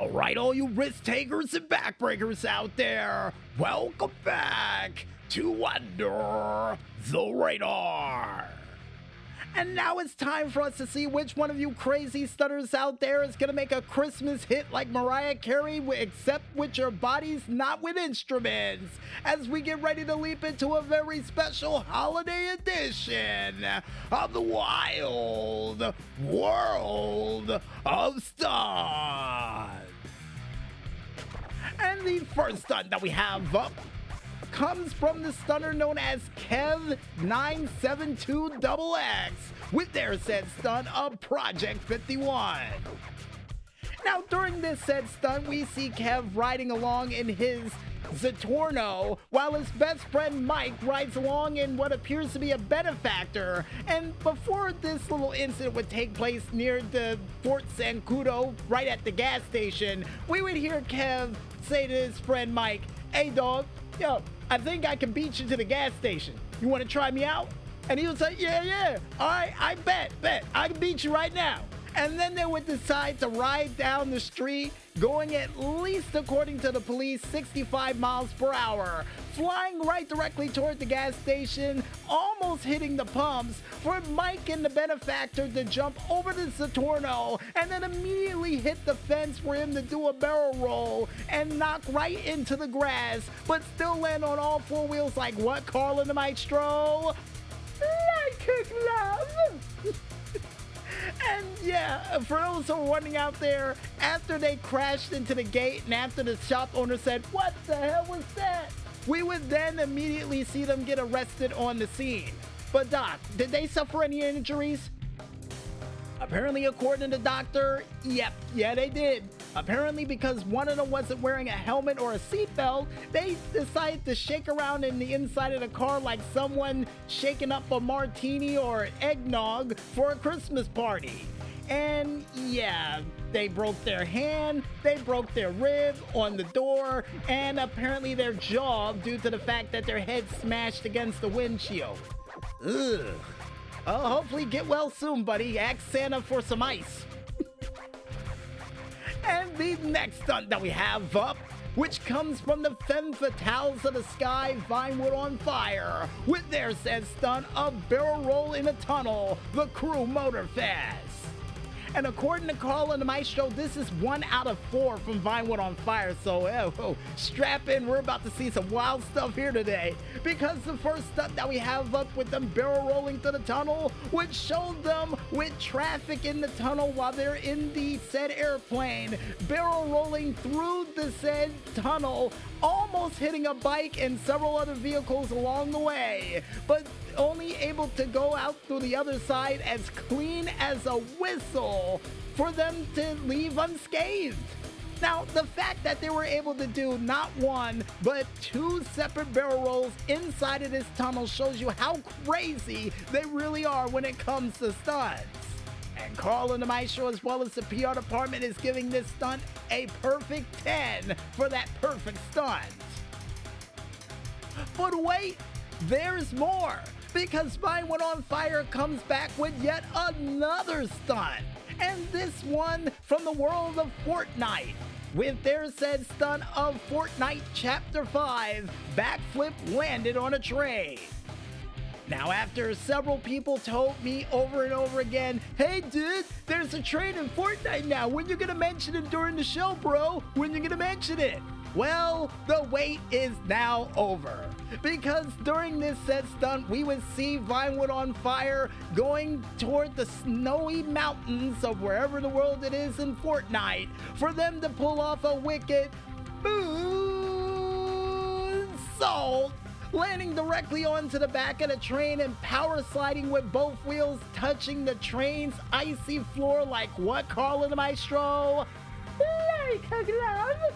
All right, all you risk takers and backbreakers out there, welcome back to Under the Radar. And now it's time for us to see which one of you crazy stutters out there is going to make a Christmas hit like Mariah Carey, except with your bodies, not with instruments, as we get ready to leap into a very special holiday edition of the Wild World of Stunt. The first stunt that we have up comes from the stunner known as Kev972XX with their said stunt of Project 51. Now, during this said stunt, we see Kev riding along in his Zentorno, while his best friend Mike rides along in what appears to be a benefactor. And before this little incident would take place near the Fort Zancudo, right at the gas station, we would hear Kev say to his friend Mike, Hey dog, yo, I think I can beat you to the gas station. You want to try me out? And he would say, Yeah, yeah. All right, I bet, bet. I can beat you right now. And then they would decide to ride down the street, going at least, according to the police, 65 miles per hour, flying right directly toward the gas station, almost hitting the pumps, for Mike and the benefactor to jump over the Zentorno and then immediately hit the fence for him to do a barrel roll and knock right into the grass, but still land on all four wheels like what, Carl and the Maestro? Like a glove! And yeah, for those who are wondering out there, after they crashed into the gate and after the shop owner said, What the hell was that? We would then immediately see them get arrested on the scene. But, Doc, did they suffer any injuries? Apparently, according to the doctor, yep, yeah, they did. Apparently, because one of them wasn't wearing a helmet or a seatbelt, they decided to shake around in the inside of the car like someone shaking up a martini or eggnog for a Christmas party. And yeah, they broke their hand, they broke their rib on the door, and apparently their jaw due to the fact that their head smashed against the windshield. Ugh. Oh, hopefully get well soon, buddy. Ask Santa for some ice. And the next stunt that we have up, which comes from the femme fatales of the sky, Vinewood on fire, with their said stunt of barrel roll in a tunnel, the Crew Motorfest. And according to Carl and the Maestro, this is one out of four from Vinewood on Fire. So, oh, strap in. We're about to see some wild stuff here today. Because the first stunt that we have up with them barrel rolling through the tunnel, which showed them with traffic in the tunnel while they're in the said airplane, barrel rolling through the said tunnel, almost hitting a bike and several other vehicles along the way. But only able to go out through the other side as clean as a whistle for them to leave unscathed. Now, the fact that they were able to do not one, but two separate barrel rolls inside of this tunnel shows you how crazy they really are when it comes to stunts. And Carl and the Maestro, as well as the PR department, is giving this stunt a perfect 10 for that perfect stunt. But wait, there's more because Vinewood on Fire comes back with yet another stunt. And this one from the world of Fortnite. With their said stunt of Fortnite Chapter 5, backflip landed on a train. Now, after several people told me over and over again, hey dude, there's a train in Fortnite now. When you gonna mention it during the show, bro? When you gonna mention it? Well, the wait is now over. Because during this set stunt, we would see Vinewood on fire going toward the snowy mountains of wherever the world it is in Fortnite for them to pull off a wicked moonsault landing directly onto the back of the train and power sliding with both wheels touching the train's icy floor like what, Carl and the Maestro? Like a glove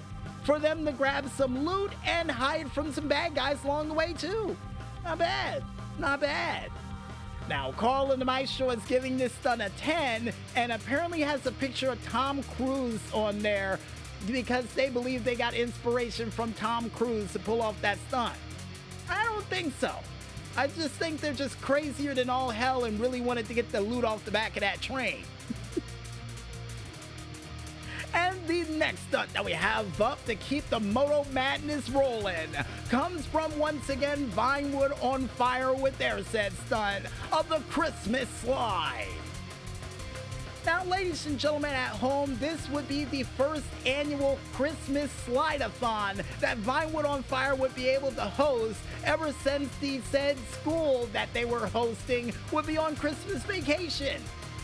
for them to grab some loot and hide from some bad guys along the way, too. Not bad. Not bad. Now, Carl and the Maestro is giving this stunt a 10 and apparently has a picture of Tom Cruise on there because they believe they got inspiration from Tom Cruise to pull off that stunt. I don't think so. I just think they're just crazier than all hell and really wanted to get the loot off the back of that train. The next stunt that we have up to keep the Moto Madness rolling comes from once again Vinewood on fire with their said stunt of the Christmas slide. Now, ladies and gentlemen at home, this would be the first annual Christmas slide-a-thon that Vinewood on Fire would be able to host ever since the said school that they were hosting would be on Christmas vacation.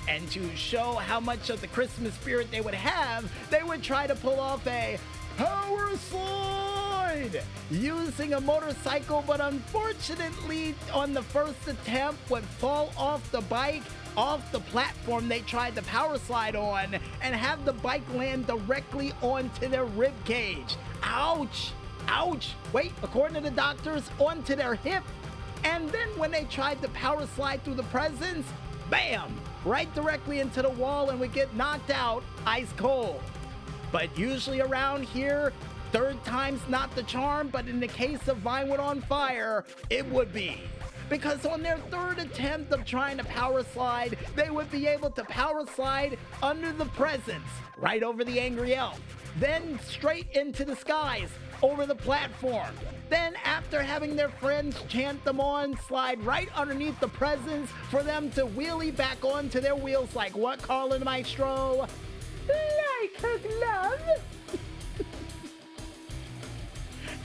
And to show how much of the Christmas spirit they would have, they would try to pull off a power slide using a motorcycle, but unfortunately, on the first attempt, would fall off the bike off the platform they tried the power slide on and have the bike land directly onto their rib cage. Ouch! Ouch! Wait, according to the doctors, onto their hip. And then when they tried the power slide through the presents, bam! Right directly into the wall and would get knocked out ice cold. But usually around here, third time's not the charm, but in the case of Vinewood on Fire, it would be because on their third attempt of trying to power slide, they would be able to power slide under the presents, right over the angry elf, then straight into the skies, over the platform. Then, after having their friends chant them on, slide right underneath the presents for them to wheelie back onto their wheels like what, Carl and Maestro? Like a glove.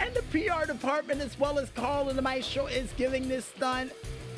And the PR department, as well as Carl and Maestro, is giving this stunt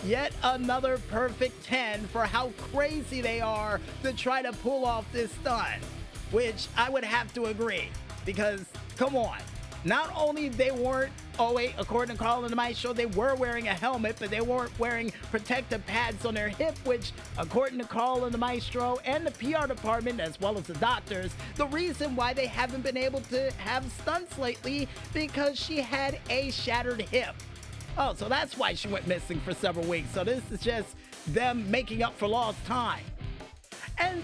yet another perfect 10 for how crazy they are to try to pull off this stunt. Which I would have to agree, because come on, not only they weren't, oh wait, according to Carl and the Maestro, they were wearing a helmet, but they weren't wearing protective pads on their hip, which, according to Carl and the Maestro and the PR department, as well as the doctors, the reason why they haven't been able to have stunts lately because she had a shattered hip. Oh, so that's why she went missing for several weeks. So this is just them making up for lost time.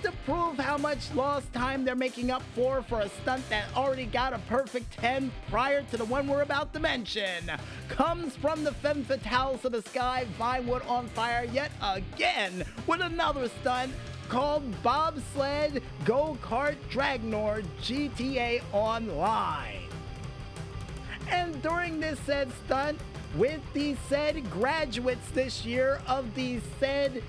To prove how much lost time they're making up for for a stunt that already got a perfect 10 prior to the one we're about to mention, comes from the femme fatales of the sky, Vinewood on fire yet again with another stunt called Bobsled Go Kart Dragnor GTA Online. And during this said stunt, with the said graduates this year of the said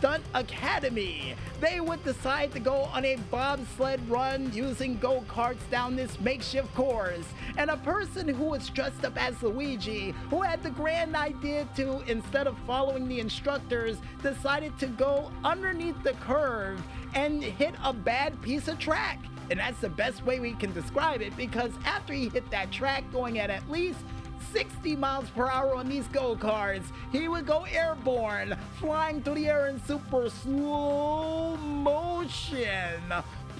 Stunt Academy. They would decide to go on a bobsled run using go karts down this makeshift course. And a person who was dressed up as Luigi, who had the grand idea to, instead of following the instructors, decided to go underneath the curve and hit a bad piece of track. And that's the best way we can describe it because after he hit that track going at at least 60 miles per hour on these go karts. He would go airborne, flying through the air in super slow motion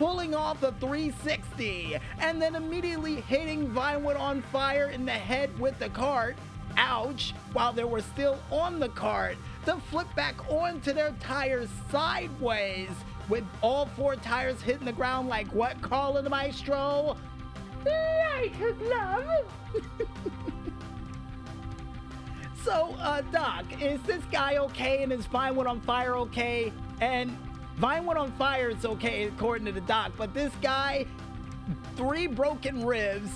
pulling off a 360 and then immediately hitting Vinewood on fire in the head with the cart. Ouch! While they were still on the cart to flip back onto their tires sideways with all four tires hitting the ground like what, Carl and the Maestro? Like a glove! So, uh, Doc, is this guy okay and is Vine Vinewood on fire okay? And Vine Vinewood on fire is okay according to the doc, but this guy, three broken ribs,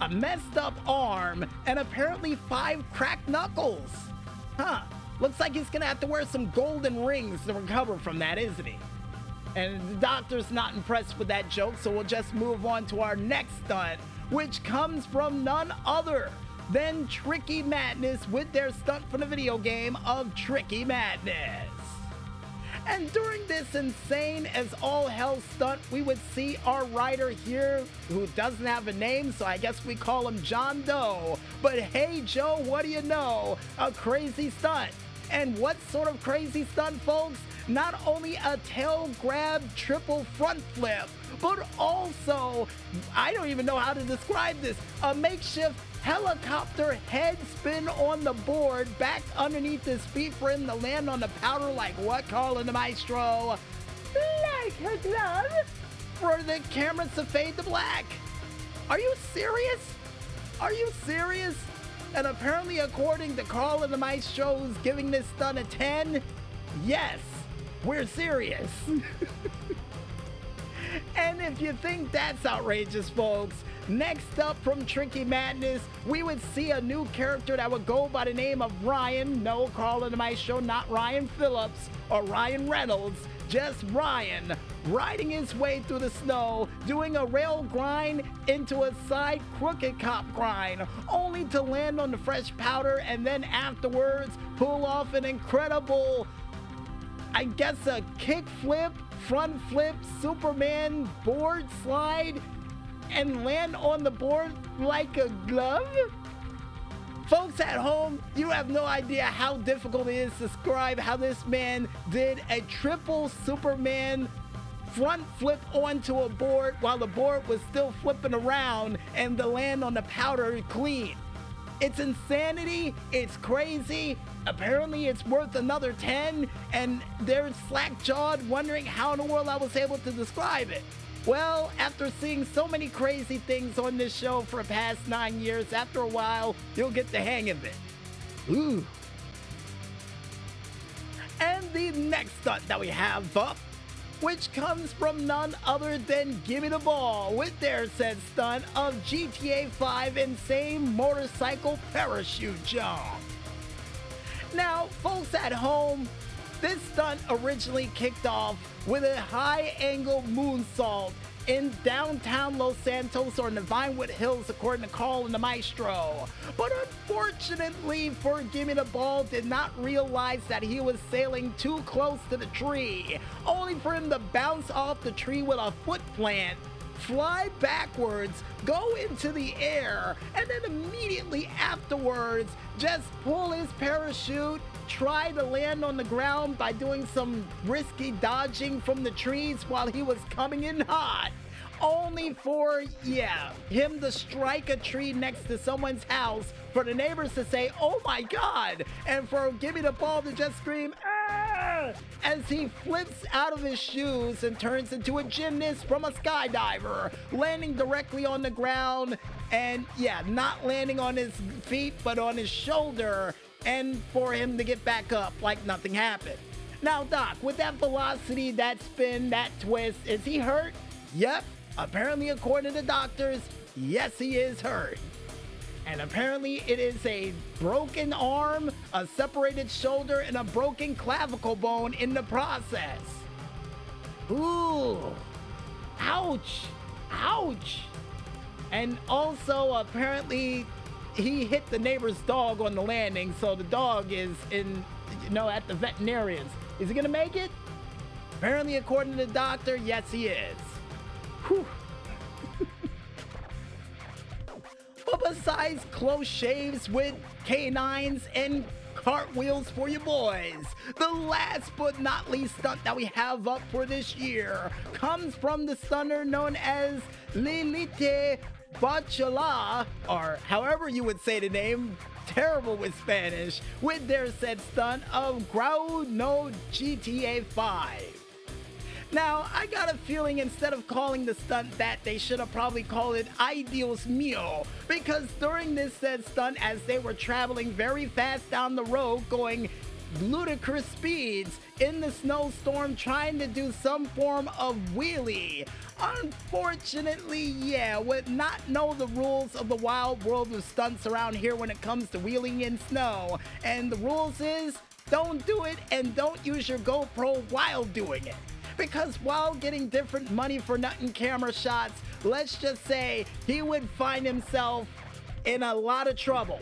a messed up arm, and apparently five cracked knuckles. Huh. Looks like he's gonna have to wear some golden rings to recover from that, isn't he? And the doctor's not impressed with that joke, so we'll just move on to our next stunt, which comes from none other then Tricky Madness with their stunt from the video game of Tricky Madness. And during this insane as all hell stunt, we would see our rider here who doesn't have a name, so I guess we call him John Doe. But hey, Joe, what do you know? A crazy stunt. And what sort of crazy stunt, folks? Not only a tail grab triple front flip, but also, I don't even know how to describe this, a makeshift helicopter head spin on the board back underneath his feet for him to land on the powder like what, Carl and the Maestro? Like a glove? For the cameras to fade to black. Are you serious? Are you serious? And apparently, according to Carl and the Maestro, who's giving this stunt a 10, yes, we're serious. And if you think that's outrageous, folks, next up from Tricky Madness, we would see a new character that would go by the name of Ryan. No, Carl and Maestro, not Ryan Phillips or Ryan Reynolds, just Ryan riding his way through the snow, doing a rail grind into a side crooked cop grind, only to land on the fresh powder and then afterwards pull off an incredible, I guess, a kick flip, front flip, Superman board slide, and land on the board like a glove? Folks at home, you have no idea how difficult it is to describe how this man did a triple Superman front flip onto a board while the board was still flipping around and the land on the powder clean. It's insanity, it's crazy. Apparently, it's worth another 10, and they're slack jawed wondering how in the world I was able to describe it. Well, after seeing so many crazy things on this show for the past nine years, after a while, you'll get the hang of it. Ooh. And the next stunt that we have up, which comes from none other than Gimme the Ball with their said stunt of GTA 5 Insane Motorcycle Parachute Jump. Now, folks at home, this stunt originally kicked off with a high angle moonsault in downtown Los Santos or in the Vinewood Hills, according to Carl and the Maestro. But unfortunately for Gimme the Ball, did not realize that he was sailing too close to the tree, only for him to bounce off the tree with a foot plant fly backwards, go into the air, and then immediately afterwards just pull his parachute, try to land on the ground by doing some risky dodging from the trees while he was coming in hot. Only for, yeah, him to strike a tree next to someone's house, for the neighbors to say, oh my god, and for Gimme the Ball to just scream, ah, as he flips out of his shoes and turns into a gymnast from a skydiver, landing directly on the ground, and yeah, not landing on his feet, but on his shoulder, and for him to get back up like nothing happened. Now, Doc, with that velocity, that spin, that twist, is he hurt? Yep. Apparently, according to doctors, yes, he is hurt. And apparently, it is a broken arm, a separated shoulder, and a broken clavicle bone in the process. Ooh. Ouch. Ouch. And also, apparently, he hit the neighbor's dog on the landing, so the dog is in, you know, at the veterinarian's. Is he gonna make it? Apparently, according to the doctor, yes, he is. Whew. but besides close shaves with canines and cartwheels for you boys. The last but not least stunt that we have up for this year comes from the stunner known as Lilith Bachala, or however you would say the name, terrible with Spanish, with their said stunt of Grau no GTA 5. Now, I got a feeling instead of calling the stunt that, they should have probably called it Ideals Mio, because during this said stunt, as they were traveling very fast down the road, going ludicrous speeds in the snowstorm trying to do some form of wheelie. Unfortunately, yeah, would not know the rules of the wild world of stunts around here when it comes to wheeling in snow. And the rules is don't do it and don't use your GoPro while doing it. Because while getting different money for nothing camera shots, let's just say he would find himself in a lot of trouble.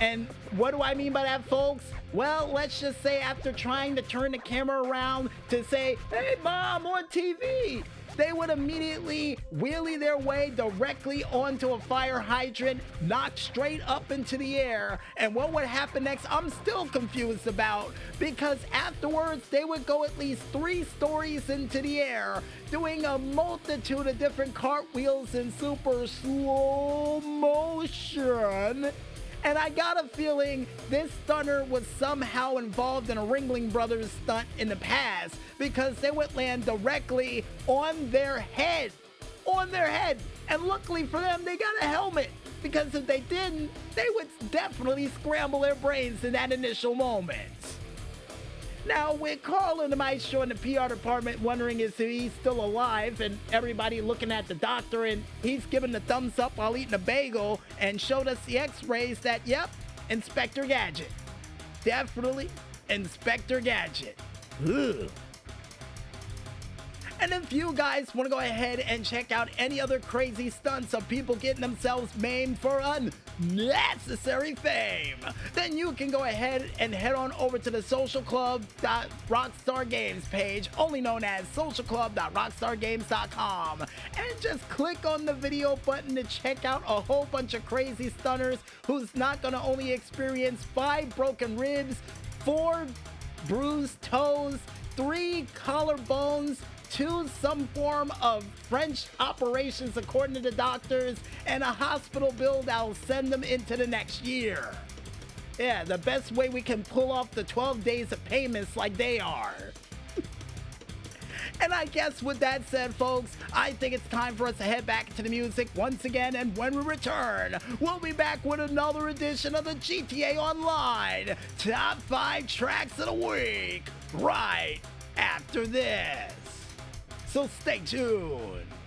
And what do I mean by that, folks? Well, let's just say after trying to turn the camera around to say, hey, mom, on TV, they would immediately wheelie their way directly onto a fire hydrant, knock straight up into the air. And what would happen next, I'm still confused about because afterwards they would go at least three stories into the air, doing a multitude of different cartwheels in super slow motion. And I got a feeling this stunner was somehow involved in a Ringling Brothers stunt in the past because they would land directly on their head. On their head. And luckily for them, they got a helmet because if they didn't, they would definitely scramble their brains in that initial moment. Now, Carl and the Maestro in the PR department wondering if he's still alive, and everybody looking at the doctor, and he's giving the thumbs up while eating a bagel, and showed us the x rays that, yep, Inspector Gadget. Definitely Inspector Gadget. Ugh. And if you guys want to go ahead and check out any other crazy stunts of people getting themselves maimed for unnecessary fame, then you can go ahead and head on over to the Social Games page, only known as socialclub.rockstargames.com, and just click on the video button to check out a whole bunch of crazy stunners who's not going to only experience five broken ribs, four bruised toes, three collarbones, to some form of French operations, according to the doctors, and a hospital bill that'll send them into the next year. Yeah, the best way we can pull off the 12 days of payments like they are. And I guess with that said, folks, I think it's time for us to head back to the music once again. And when we return, we'll be back with another edition of the GTA Online Top 5 Tracks of the Week right after this. So stay tuned.